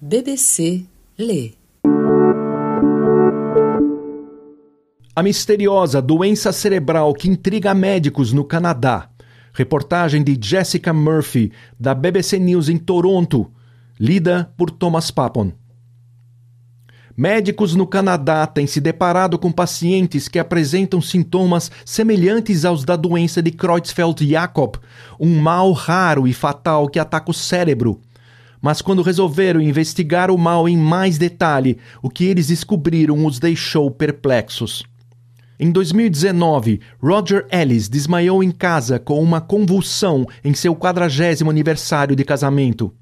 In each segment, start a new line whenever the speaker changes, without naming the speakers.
BBC Lê.
A misteriosa doença cerebral que intriga médicos no Canadá. Reportagem de Jessica Murphy, da BBC News em Toronto, lida por Thomas Papon. Médicos no Canadá têm se deparado com pacientes que apresentam sintomas semelhantes aos da doença de Creutzfeldt-Jakob, um mal raro e fatal que ataca o cérebro. Mas quando resolveram investigar o mal em mais detalhe, o que eles descobriram os deixou perplexos. Em 2019, Roger Ellis desmaiou em casa com uma convulsão em seu quadragésimo aniversário de casamento.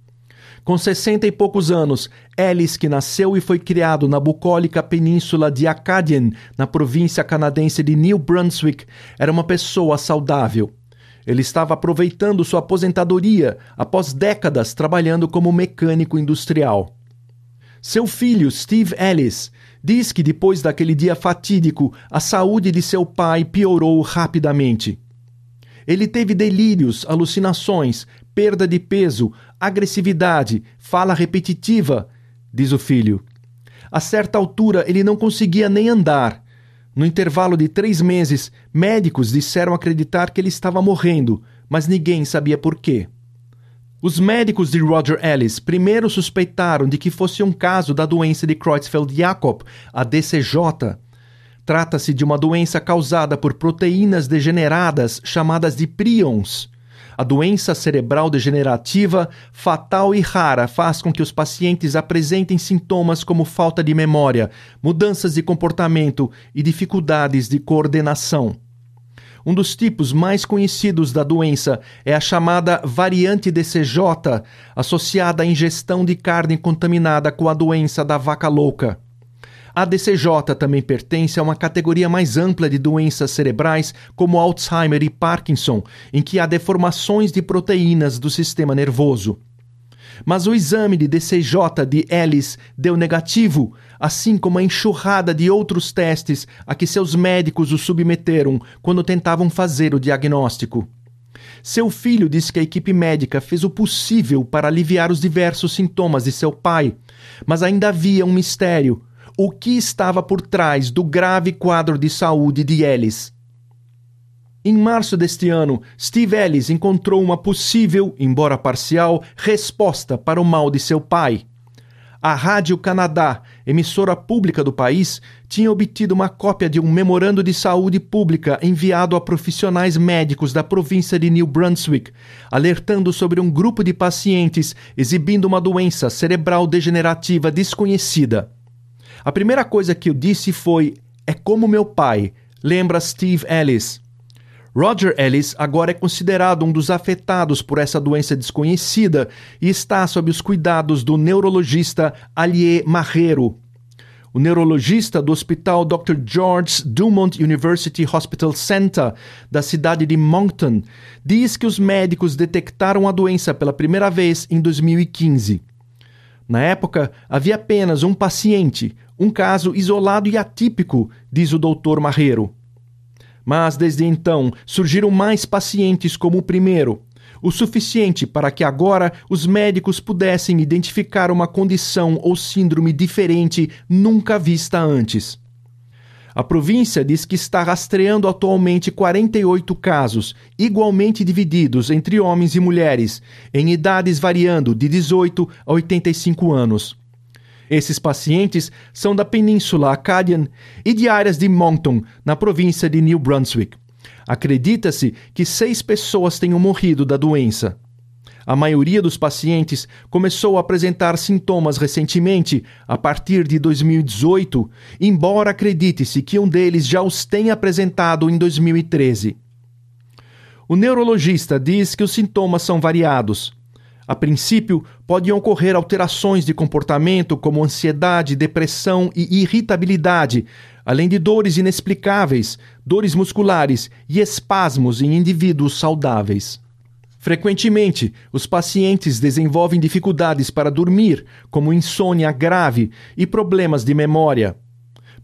Com sessenta e poucos anos, Ellis, que nasceu e foi criado na bucólica península de Acadian, na província canadense de New Brunswick, era uma pessoa saudável. Ele estava aproveitando sua aposentadoria após décadas trabalhando como mecânico industrial. Seu filho, Steve Ellis, diz que depois daquele dia fatídico, a saúde de seu pai piorou rapidamente. Ele teve delírios, alucinações, perda de peso, agressividade, fala repetitiva, diz o filho. A certa altura ele não conseguia nem andar. No intervalo de três meses, médicos disseram acreditar que ele estava morrendo, mas ninguém sabia por quê. Os médicos de Roger Ellis primeiro suspeitaram de que fosse um caso da doença de Creutzfeldt-Jakob, a DCJ. Trata-se de uma doença causada por proteínas degeneradas chamadas de prions. A doença cerebral degenerativa, fatal e rara, faz com que os pacientes apresentem sintomas como falta de memória, mudanças de comportamento e dificuldades de coordenação. Um dos tipos mais conhecidos da doença é a chamada variante DCJ, associada à ingestão de carne contaminada com a doença da vaca louca. A DCJ também pertence a uma categoria mais ampla de doenças cerebrais, como Alzheimer e Parkinson, em que há deformações de proteínas do sistema nervoso. Mas o exame de DCJ de Ellis deu negativo, assim como a enxurrada de outros testes a que seus médicos o submeteram quando tentavam fazer o diagnóstico. Seu filho disse que a equipe médica fez o possível para aliviar os diversos sintomas de seu pai, mas ainda havia um mistério o que estava por trás do grave quadro de saúde de Ellis. Em março deste ano, Steve Ellis encontrou uma possível, embora parcial, resposta para o mal de seu pai. A Rádio Canadá, emissora pública do país, tinha obtido uma cópia de um memorando de saúde pública enviado a profissionais médicos da província de New Brunswick, alertando sobre um grupo de pacientes exibindo uma doença cerebral degenerativa desconhecida. A primeira coisa que eu disse foi: é como meu pai, lembra Steve Ellis. Roger Ellis agora é considerado um dos afetados por essa doença desconhecida e está sob os cuidados do neurologista Alier Marrero. O neurologista do Hospital Dr. George Dumont University Hospital Center, da cidade de Moncton, diz que os médicos detectaram a doença pela primeira vez em 2015. Na época, havia apenas um paciente, um caso isolado e atípico, diz o doutor Marreiro. Mas desde então surgiram mais pacientes como o primeiro, o suficiente para que agora os médicos pudessem identificar uma condição ou síndrome diferente nunca vista antes. A província diz que está rastreando atualmente 48 casos, igualmente divididos entre homens e mulheres, em idades variando de 18 a 85 anos. Esses pacientes são da Península Acadian e de áreas de Moncton, na província de New Brunswick. Acredita-se que seis pessoas tenham morrido da doença. A maioria dos pacientes começou a apresentar sintomas recentemente, a partir de 2018, embora acredite-se que um deles já os tenha apresentado em 2013. O neurologista diz que os sintomas são variados. A princípio, podem ocorrer alterações de comportamento como ansiedade, depressão e irritabilidade, além de dores inexplicáveis, dores musculares e espasmos em indivíduos saudáveis. Frequentemente, os pacientes desenvolvem dificuldades para dormir, como insônia grave e problemas de memória.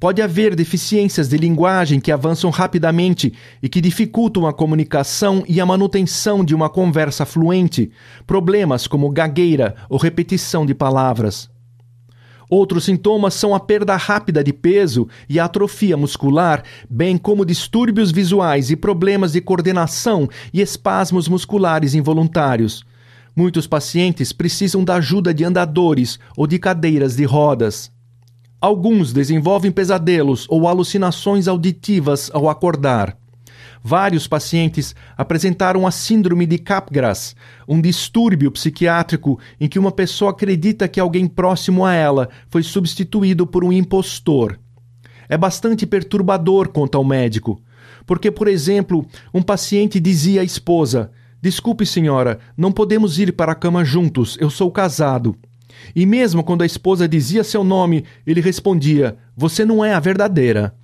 Pode haver deficiências de linguagem que avançam rapidamente e que dificultam a comunicação e a manutenção de uma conversa fluente, problemas como gagueira ou repetição de palavras. Outros sintomas são a perda rápida de peso e a atrofia muscular, bem como distúrbios visuais e problemas de coordenação e espasmos musculares involuntários. Muitos pacientes precisam da ajuda de andadores ou de cadeiras de rodas. Alguns desenvolvem pesadelos ou alucinações auditivas ao acordar. Vários pacientes apresentaram a síndrome de Capgras, um distúrbio psiquiátrico em que uma pessoa acredita que alguém próximo a ela foi substituído por um impostor. É bastante perturbador, conta o médico, porque, por exemplo, um paciente dizia à esposa: Desculpe, senhora, não podemos ir para a cama juntos, eu sou casado. E mesmo quando a esposa dizia seu nome, ele respondia: Você não é a verdadeira.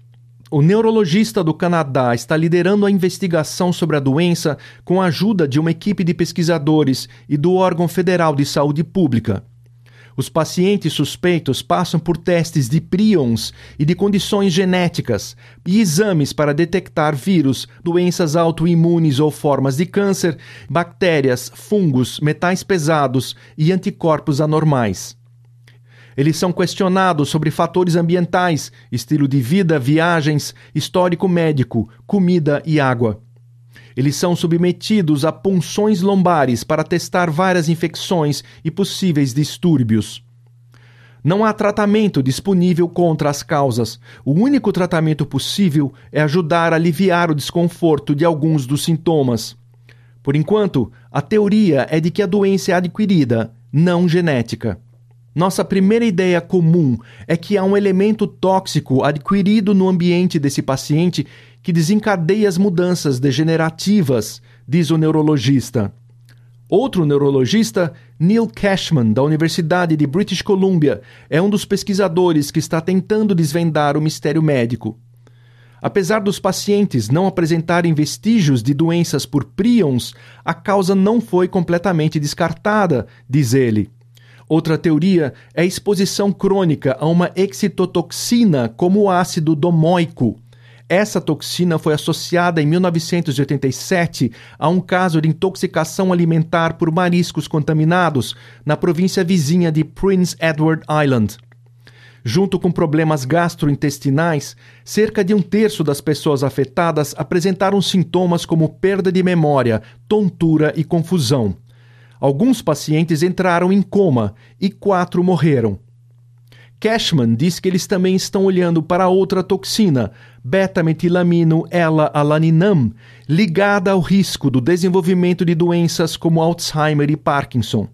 O neurologista do Canadá está liderando a investigação sobre a doença com a ajuda de uma equipe de pesquisadores e do órgão federal de saúde pública. Os pacientes suspeitos passam por testes de prions e de condições genéticas e exames para detectar vírus, doenças autoimunes ou formas de câncer, bactérias, fungos, metais pesados e anticorpos anormais. Eles são questionados sobre fatores ambientais, estilo de vida, viagens, histórico médico, comida e água. Eles são submetidos a punções lombares para testar várias infecções e possíveis distúrbios. Não há tratamento disponível contra as causas. O único tratamento possível é ajudar a aliviar o desconforto de alguns dos sintomas. Por enquanto, a teoria é de que a doença é adquirida, não genética. Nossa primeira ideia comum é que há um elemento tóxico adquirido no ambiente desse paciente que desencadeia as mudanças degenerativas, diz o neurologista. Outro neurologista, Neil Cashman, da Universidade de British Columbia, é um dos pesquisadores que está tentando desvendar o mistério médico. Apesar dos pacientes não apresentarem vestígios de doenças por prions, a causa não foi completamente descartada, diz ele. Outra teoria é a exposição crônica a uma excitotoxina como o ácido domoico. Essa toxina foi associada em 1987 a um caso de intoxicação alimentar por mariscos contaminados na província vizinha de Prince Edward Island. Junto com problemas gastrointestinais, cerca de um terço das pessoas afetadas apresentaram sintomas como perda de memória, tontura e confusão. Alguns pacientes entraram em coma e quatro morreram. Cashman diz que eles também estão olhando para outra toxina, beta-metilamino ela-alaninam, ligada ao risco do desenvolvimento de doenças como Alzheimer e Parkinson.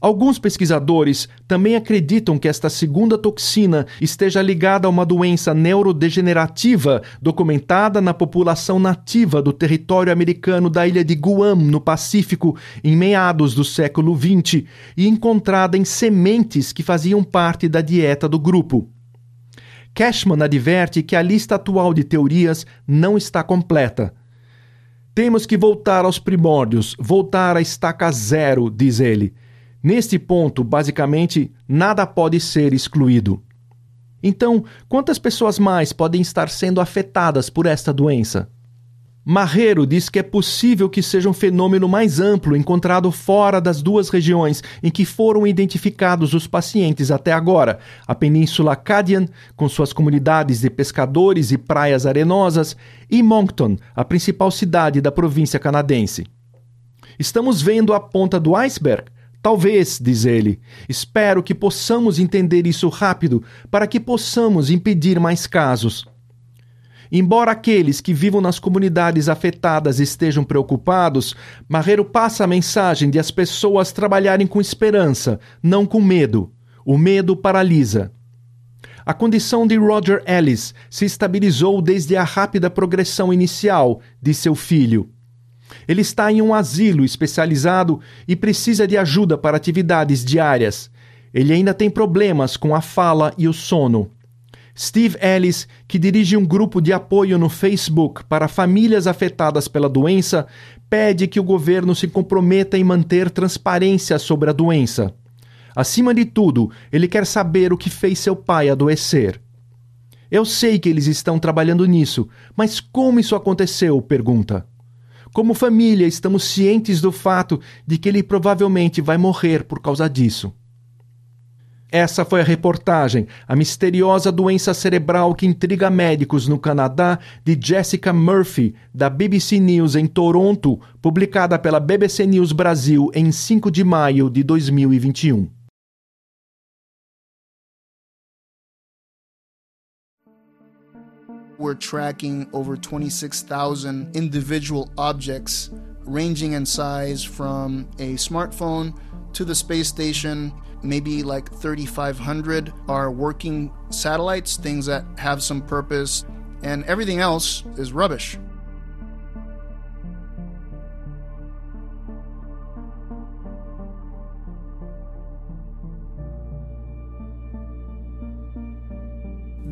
Alguns pesquisadores também acreditam que esta segunda toxina esteja ligada a uma doença neurodegenerativa documentada na população nativa do território americano da ilha de Guam, no Pacífico, em meados do século XX, e encontrada em sementes que faziam parte da dieta do grupo. Cashman adverte que a lista atual de teorias não está completa. Temos que voltar aos primórdios, voltar à estaca zero, diz ele Neste ponto, basicamente, nada pode ser excluído. Então, quantas pessoas mais podem estar sendo afetadas por esta doença? Marreiro diz que é possível que seja um fenômeno mais amplo encontrado fora das duas regiões em que foram identificados os pacientes até agora: a Península Acadian, com suas comunidades de pescadores e praias arenosas, e Moncton, a principal cidade da província canadense. Estamos vendo a ponta do iceberg, Talvez, diz ele, espero que possamos entender isso rápido para que possamos impedir mais casos. Embora aqueles que vivam nas comunidades afetadas estejam preocupados, Marreiro passa a mensagem de as pessoas trabalharem com esperança, não com medo. O medo paralisa. A condição de Roger Ellis se estabilizou desde a rápida progressão inicial de seu filho. Ele está em um asilo especializado e precisa de ajuda para atividades diárias. Ele ainda tem problemas com a fala e o sono. Steve Ellis, que dirige um grupo de apoio no Facebook para famílias afetadas pela doença, pede que o governo se comprometa em manter transparência sobre a doença. Acima de tudo, ele quer saber o que fez seu pai adoecer. Eu sei que eles estão trabalhando nisso, mas como isso aconteceu? pergunta. Como família, estamos cientes do fato de que ele provavelmente vai morrer por causa disso. Essa foi a reportagem, a misteriosa doença cerebral que intriga médicos no Canadá, de Jessica Murphy, da BBC News em Toronto, publicada pela BBC News Brasil em 5 de maio de 2021.
We're tracking over 26,000 individual objects ranging in size from a smartphone to the space station. Maybe like 3,500 are working satellites, things that have some purpose, and everything else is rubbish.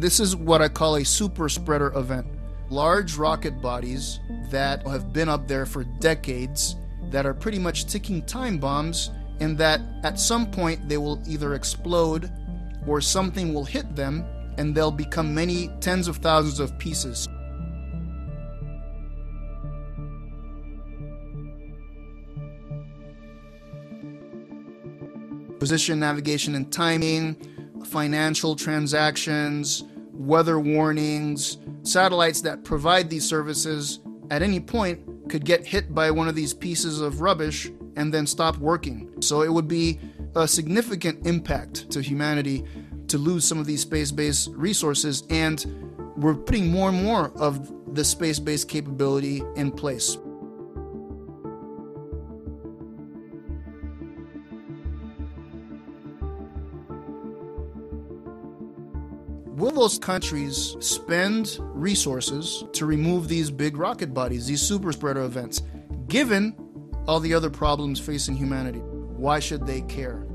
This is what I call a super spreader event. Large rocket bodies that have been up there for decades that are pretty much ticking time bombs, and that at some point they will either explode or something will hit them and they'll become many tens of thousands of pieces. Position, navigation, and timing, financial transactions, weather warnings, satellites that provide these services at any point could get hit by one of these pieces of rubbish and then stop working. So it would be a significant impact to humanity to lose some of these space based resources, and we're putting more and more of the space based capability in place. Will those countries spend resources to remove these big rocket bodies, these super spreader events, given all the other problems facing humanity? Why should they care?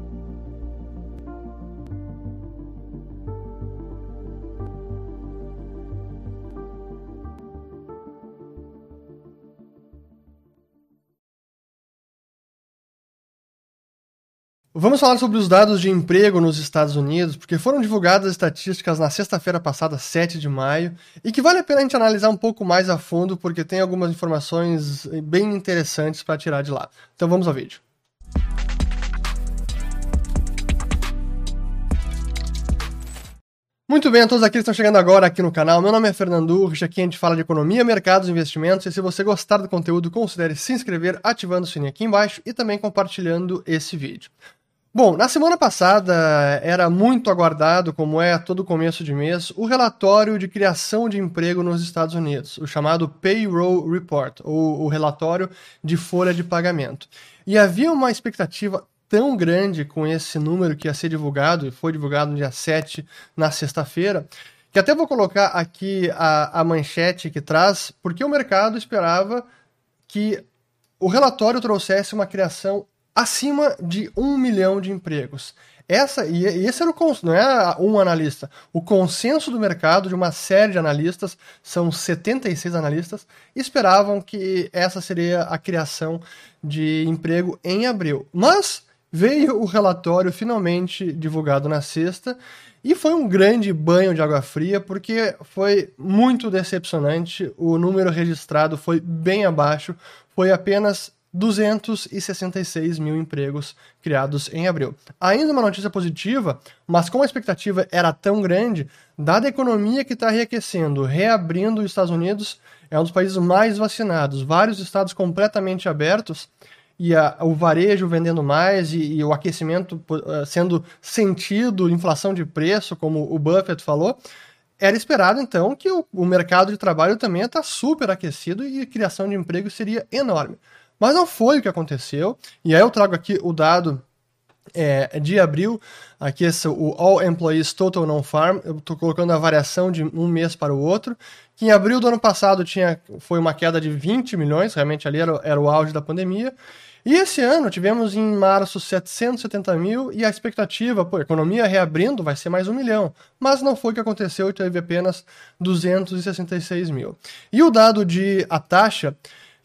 Vamos falar sobre os dados de emprego nos Estados Unidos, porque foram divulgadas estatísticas na sexta-feira passada, 7 de maio, e que vale a pena a gente analisar um pouco mais a fundo, porque tem algumas informações bem interessantes para tirar de lá. Então vamos ao vídeo. Muito bem, a todos aqueles que estão chegando agora aqui no canal. Meu nome é Fernando Urrich, aqui a gente fala de economia, mercados investimentos. E se você gostar do conteúdo, considere se inscrever ativando o sininho aqui embaixo e também compartilhando esse vídeo. Bom, na semana passada era muito aguardado, como é todo começo de mês, o relatório de criação de emprego nos Estados Unidos, o chamado Payroll Report, ou o relatório de folha de pagamento. E havia uma expectativa tão grande com esse número que ia ser divulgado, e foi divulgado no dia 7, na sexta-feira, que até vou colocar aqui a, a manchete que traz, porque o mercado esperava que o relatório trouxesse uma criação acima de um milhão de empregos. Essa, e esse era o não é um analista. O consenso do mercado de uma série de analistas, são 76 analistas, esperavam que essa seria a criação de emprego em abril. Mas veio o relatório finalmente divulgado na sexta e foi um grande banho de água fria porque foi muito decepcionante. O número registrado foi bem abaixo, foi apenas 266 mil empregos criados em abril. Ainda uma notícia positiva, mas como a expectativa era tão grande, dada a economia que está reaquecendo, reabrindo os Estados Unidos, é um dos países mais vacinados, vários estados completamente abertos, e a, o varejo vendendo mais e, e o aquecimento uh, sendo sentido, inflação de preço, como o Buffett falou, era esperado então que o, o mercado de trabalho também está super aquecido e a criação de emprego seria enorme. Mas não foi o que aconteceu. E aí eu trago aqui o dado é, de abril, aqui esse, o All Employees Total Non-Farm, eu estou colocando a variação de um mês para o outro, que em abril do ano passado tinha, foi uma queda de 20 milhões, realmente ali era, era o auge da pandemia, e esse ano tivemos em março 770 mil e a expectativa, pô, economia reabrindo vai ser mais um milhão, mas não foi o que aconteceu e teve apenas 266 mil. E o dado de a taxa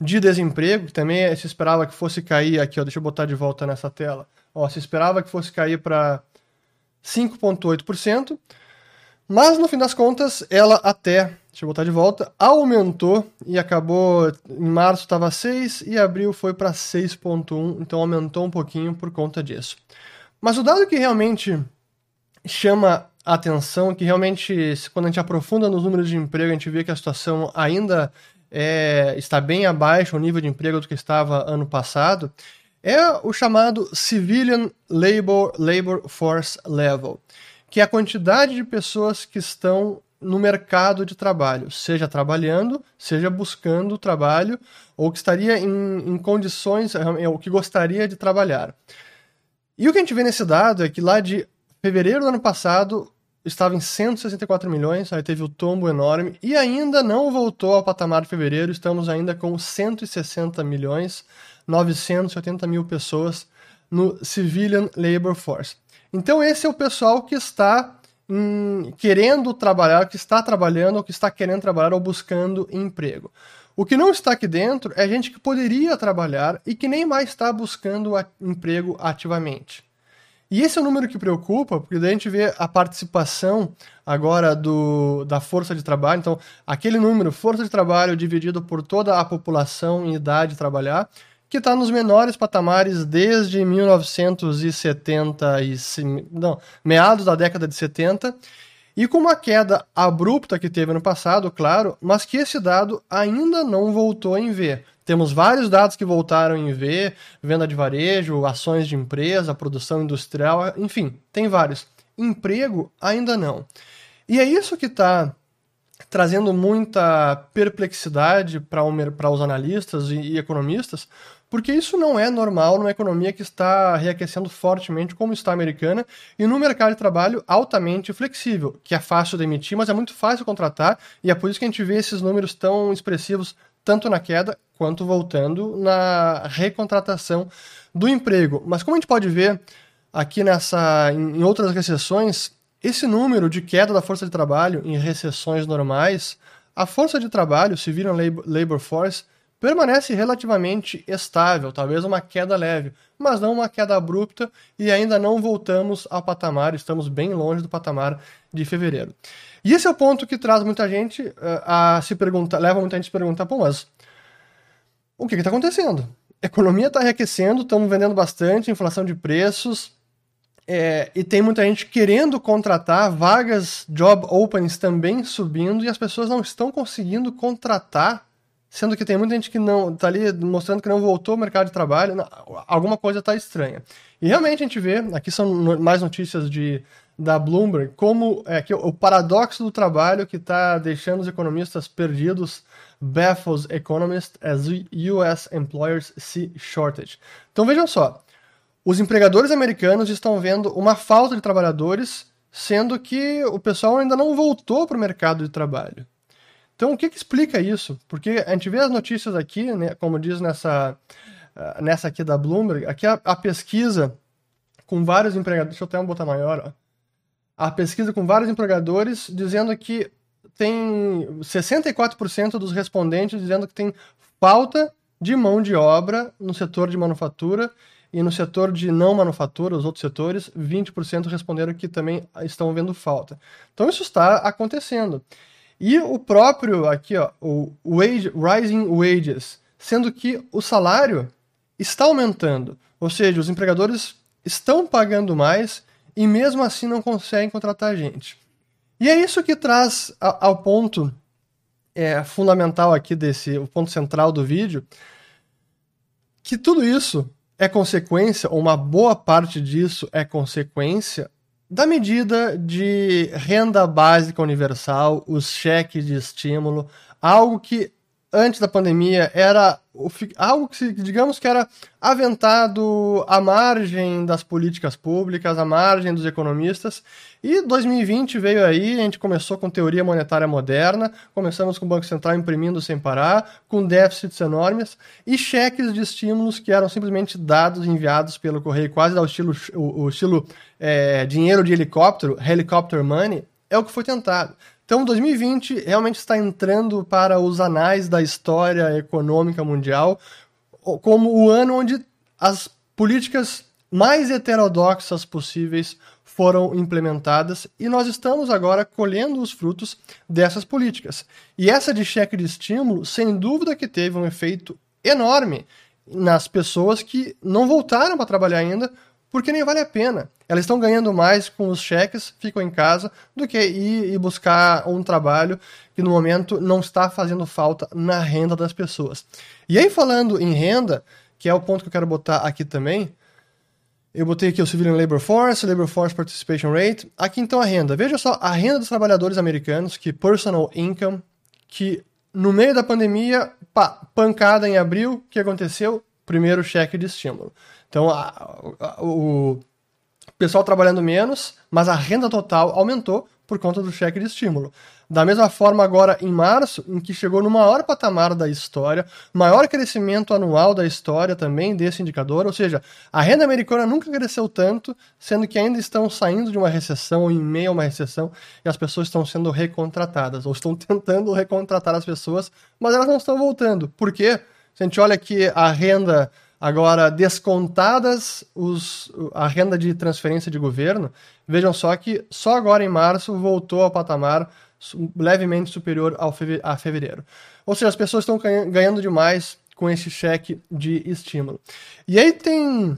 de desemprego, que também se esperava que fosse cair aqui, ó, deixa eu botar de volta nessa tela. Ó, se esperava que fosse cair para 5,8%, mas no fim das contas, ela até, deixa eu botar de volta, aumentou e acabou, em março estava 6 e abril foi para 6,1, então aumentou um pouquinho por conta disso. Mas o dado que realmente chama atenção, que realmente, quando a gente aprofunda nos números de emprego, a gente vê que a situação ainda é, está bem abaixo o nível de emprego do que estava ano passado, é o chamado Civilian Labor, Labor Force Level, que é a quantidade de pessoas que estão no mercado de trabalho, seja trabalhando, seja buscando trabalho, ou que estaria em, em condições, é, o que gostaria de trabalhar. E o que a gente vê nesse dado é que lá de fevereiro do ano passado estava em 164 milhões, aí teve o tombo enorme, e ainda não voltou ao patamar de fevereiro, estamos ainda com 160 milhões, 980 mil pessoas no Civilian Labor Force. Então esse é o pessoal que está hum, querendo trabalhar, que está trabalhando, ou que está querendo trabalhar ou buscando emprego. O que não está aqui dentro é gente que poderia trabalhar e que nem mais está buscando emprego ativamente. E esse é o número que preocupa, porque daí a gente vê a participação agora do, da força de trabalho. Então, aquele número, força de trabalho dividido por toda a população em idade de trabalhar, que está nos menores patamares desde 1970 e não, meados da década de 70 e com uma queda abrupta que teve no passado, claro, mas que esse dado ainda não voltou em V. Temos vários dados que voltaram em V, venda de varejo, ações de empresa, produção industrial, enfim, tem vários. Emprego ainda não. E é isso que está trazendo muita perplexidade para os analistas e, e economistas, porque isso não é normal numa economia que está reaquecendo fortemente como está a americana e num mercado de trabalho altamente flexível, que é fácil demitir, mas é muito fácil contratar, e é por isso que a gente vê esses números tão expressivos tanto na queda quanto voltando na recontratação do emprego. Mas como a gente pode ver aqui nessa em outras recessões, esse número de queda da força de trabalho em recessões normais, a força de trabalho, civilian labor force, permanece relativamente estável, talvez uma queda leve, mas não uma queda abrupta e ainda não voltamos ao patamar, estamos bem longe do patamar de fevereiro. E esse é o ponto que traz muita gente uh, a se perguntar, leva muita gente a se perguntar, pô, mas o que está acontecendo? A economia está reaquecendo, estamos vendendo bastante, inflação de preços, é, e tem muita gente querendo contratar, vagas, job openings também subindo, e as pessoas não estão conseguindo contratar sendo que tem muita gente que não tá ali mostrando que não voltou ao mercado de trabalho, não, alguma coisa está estranha. E realmente a gente vê, aqui são no, mais notícias de da Bloomberg, como é que o paradoxo do trabalho que está deixando os economistas perdidos baffles economists as US employers see shortage. Então vejam só, os empregadores americanos estão vendo uma falta de trabalhadores, sendo que o pessoal ainda não voltou para o mercado de trabalho. Então, o que, que explica isso? Porque a gente vê as notícias aqui, né, como diz nessa, uh, nessa aqui da Bloomberg, aqui a, a, pesquisa com vários empregadores, deixa eu até botar maior, ó. A pesquisa com vários empregadores dizendo que tem 64% dos respondentes dizendo que tem falta de mão de obra no setor de manufatura e no setor de não manufatura, os outros setores, 20% responderam que também estão vendo falta. Então isso está acontecendo. E o próprio, aqui, ó, o wage, rising wages, sendo que o salário está aumentando. Ou seja, os empregadores estão pagando mais e mesmo assim não conseguem contratar gente. E é isso que traz ao ponto é, fundamental aqui desse, o ponto central do vídeo, que tudo isso é consequência, ou uma boa parte disso é consequência da medida de renda básica universal, os cheques de estímulo, algo que antes da pandemia era algo que, digamos que era aventado à margem das políticas públicas, à margem dos economistas. E 2020 veio aí, a gente começou com teoria monetária moderna, começamos com o Banco Central imprimindo sem parar, com déficits enormes e cheques de estímulos que eram simplesmente dados enviados pelo correio, quase ao estilo, o, o estilo é, dinheiro de helicóptero, helicopter money, é o que foi tentado. Então, 2020 realmente está entrando para os anais da história econômica mundial como o ano onde as políticas mais heterodoxas possíveis foram implementadas e nós estamos agora colhendo os frutos dessas políticas. E essa de cheque de estímulo, sem dúvida que teve um efeito enorme nas pessoas que não voltaram para trabalhar ainda porque nem vale a pena. Elas estão ganhando mais com os cheques, ficam em casa, do que ir buscar um trabalho que no momento não está fazendo falta na renda das pessoas. E aí, falando em renda, que é o ponto que eu quero botar aqui também, eu botei aqui o Civilian Labor Force, Labor Force Participation Rate. Aqui então a renda. Veja só, a renda dos trabalhadores americanos, que personal income, que no meio da pandemia, pá, pancada em abril, o que aconteceu? Primeiro cheque de estímulo. Então, a, a, o pessoal trabalhando menos, mas a renda total aumentou por conta do cheque de estímulo. Da mesma forma, agora em março, em que chegou no maior patamar da história, maior crescimento anual da história também desse indicador, ou seja, a renda americana nunca cresceu tanto, sendo que ainda estão saindo de uma recessão ou em meio a uma recessão e as pessoas estão sendo recontratadas, ou estão tentando recontratar as pessoas, mas elas não estão voltando. Por quê? Se a gente olha aqui a renda Agora, descontadas os, a renda de transferência de governo, vejam só que só agora em março voltou ao patamar levemente superior ao feve a fevereiro. Ou seja, as pessoas estão ganhando demais com esse cheque de estímulo. E aí tem.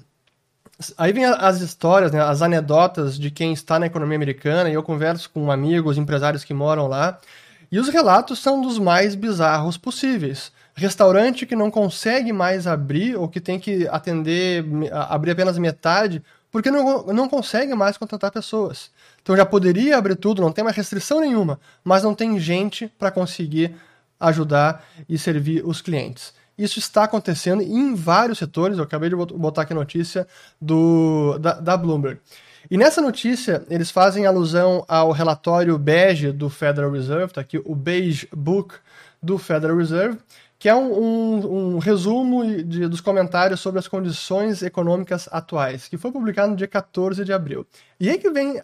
Aí vem as histórias, né, as anedotas de quem está na economia americana, e eu converso com amigos, empresários que moram lá, e os relatos são dos mais bizarros possíveis restaurante que não consegue mais abrir ou que tem que atender, abrir apenas metade, porque não, não consegue mais contratar pessoas. Então já poderia abrir tudo, não tem mais restrição nenhuma, mas não tem gente para conseguir ajudar e servir os clientes. Isso está acontecendo em vários setores. Eu acabei de botar aqui a notícia do, da, da Bloomberg. E nessa notícia, eles fazem alusão ao relatório bege do Federal Reserve, tá aqui o Beige Book do Federal Reserve, que é um, um, um resumo de, dos comentários sobre as condições econômicas atuais, que foi publicado no dia 14 de abril. E aí que vem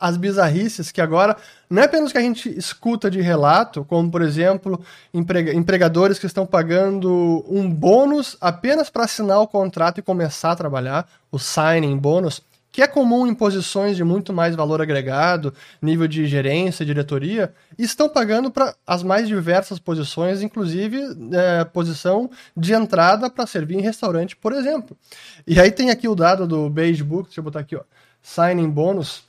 as bizarrices que agora não é apenas que a gente escuta de relato, como por exemplo emprega, empregadores que estão pagando um bônus apenas para assinar o contrato e começar a trabalhar, o signing bônus, que é comum em posições de muito mais valor agregado, nível de gerência, diretoria, estão pagando para as mais diversas posições, inclusive é, posição de entrada para servir em restaurante, por exemplo. E aí tem aqui o dado do Beige Book, deixa eu botar aqui, ó, signing bônus.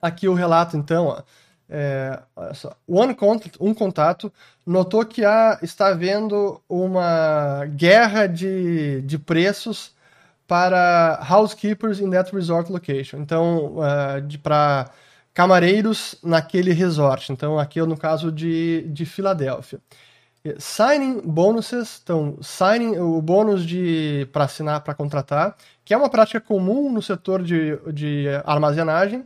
Aqui o relato, então, ó, é, olha só. One contact, um contato notou que há, está havendo uma guerra de, de preços para housekeepers in that resort location. Então, uh, para camareiros naquele resort. Então, aqui é no caso de, de Filadélfia. Signing bonuses, então, signing, o bônus de para assinar, para contratar, que é uma prática comum no setor de, de armazenagem,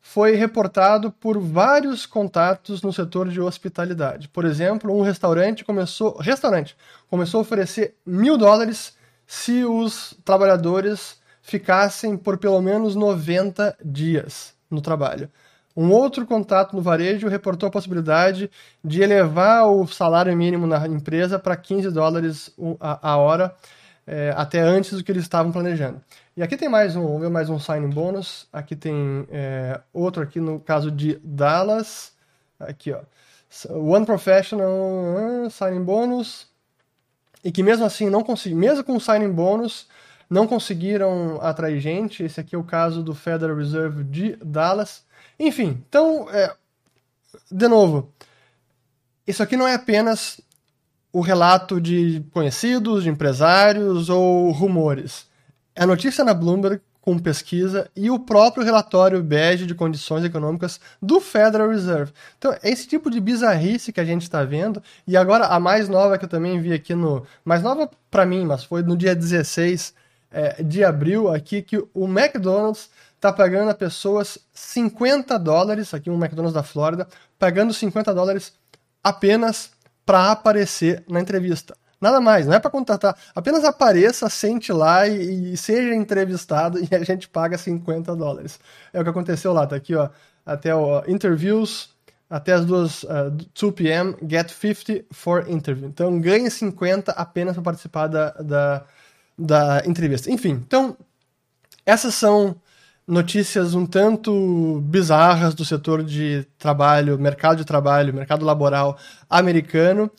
foi reportado por vários contatos no setor de hospitalidade. Por exemplo, um restaurante começou, restaurante começou a oferecer mil dólares se os trabalhadores ficassem por pelo menos 90 dias no trabalho. Um outro contato no varejo reportou a possibilidade de elevar o salário mínimo na empresa para 15 dólares a, hora, é, até antes do que eles estavam planejando. E aqui tem mais um, vamos ver mais um signing bônus. Aqui tem é, outro aqui no caso de Dallas. Aqui, ó. One Professional uh, signing bônus e que mesmo assim não conseguiram, mesmo com o signing bônus, não conseguiram atrair gente. Esse aqui é o caso do Federal Reserve de Dallas. Enfim, então, é, de novo, isso aqui não é apenas o relato de conhecidos, de empresários ou rumores. É notícia na Bloomberg com pesquisa e o próprio relatório BEG de condições econômicas do Federal Reserve. Então, é esse tipo de bizarrice que a gente está vendo. E agora, a mais nova que eu também vi aqui no. Mais nova para mim, mas foi no dia 16 é, de abril, aqui, que o McDonald's está pagando a pessoas 50 dólares, aqui um McDonald's da Flórida, pagando 50 dólares apenas para aparecer na entrevista. Nada mais, não é para contratar. Apenas apareça, sente lá e, e, seja entrevistado e a gente paga 50 dólares. É o que aconteceu lá, tá aqui, ó. Até o interviews, até as duas, uh, 2 p.m., get 50 for interview. Então ganhe 50 apenas para participar da, da, da entrevista. Enfim, então, essas são notícias um tanto bizarras do setor de trabalho, mercado de trabalho, mercado laboral americano.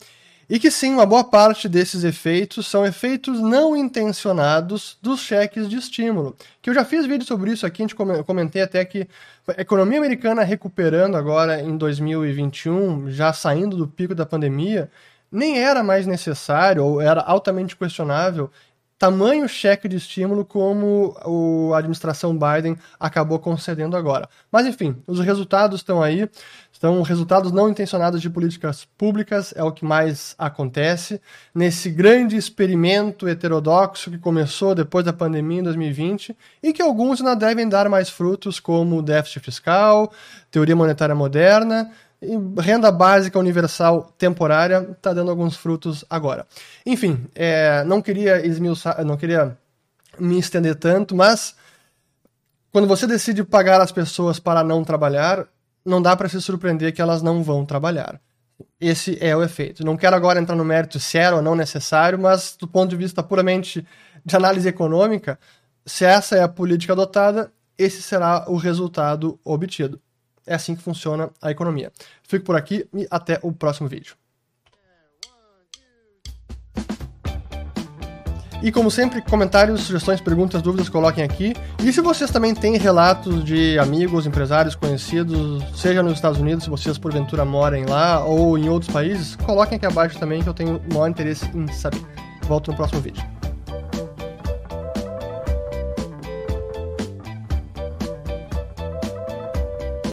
E que sim, uma boa parte desses efeitos são efeitos não intencionados dos cheques de estímulo. Que eu já fiz vídeo sobre isso aqui, a gente comentei até que a economia americana recuperando agora em 2021, já saindo do pico da pandemia, nem era mais necessário ou era altamente questionável tamanho cheque de estímulo como a administração Biden acabou concedendo agora. Mas enfim, os resultados estão aí, estão resultados não intencionados de políticas públicas, é o que mais acontece nesse grande experimento heterodoxo que começou depois da pandemia em 2020 e que alguns ainda devem dar mais frutos, como déficit fiscal, teoria monetária moderna, renda básica universal temporária está dando alguns frutos agora. Enfim, é, não queria esmiuçar, não queria me estender tanto, mas quando você decide pagar as pessoas para não trabalhar, não dá para se surpreender que elas não vão trabalhar. Esse é o efeito. Não quero agora entrar no mérito se era ou não necessário, mas do ponto de vista puramente de análise econômica, se essa é a política adotada, esse será o resultado obtido. É assim que funciona a economia. Fico por aqui e até o próximo vídeo. E como sempre, comentários, sugestões, perguntas, dúvidas, coloquem aqui. E se vocês também têm relatos de amigos, empresários, conhecidos, seja nos Estados Unidos, se vocês porventura morem lá, ou em outros países, coloquem aqui abaixo também que eu tenho o maior interesse em saber. Volto no próximo vídeo.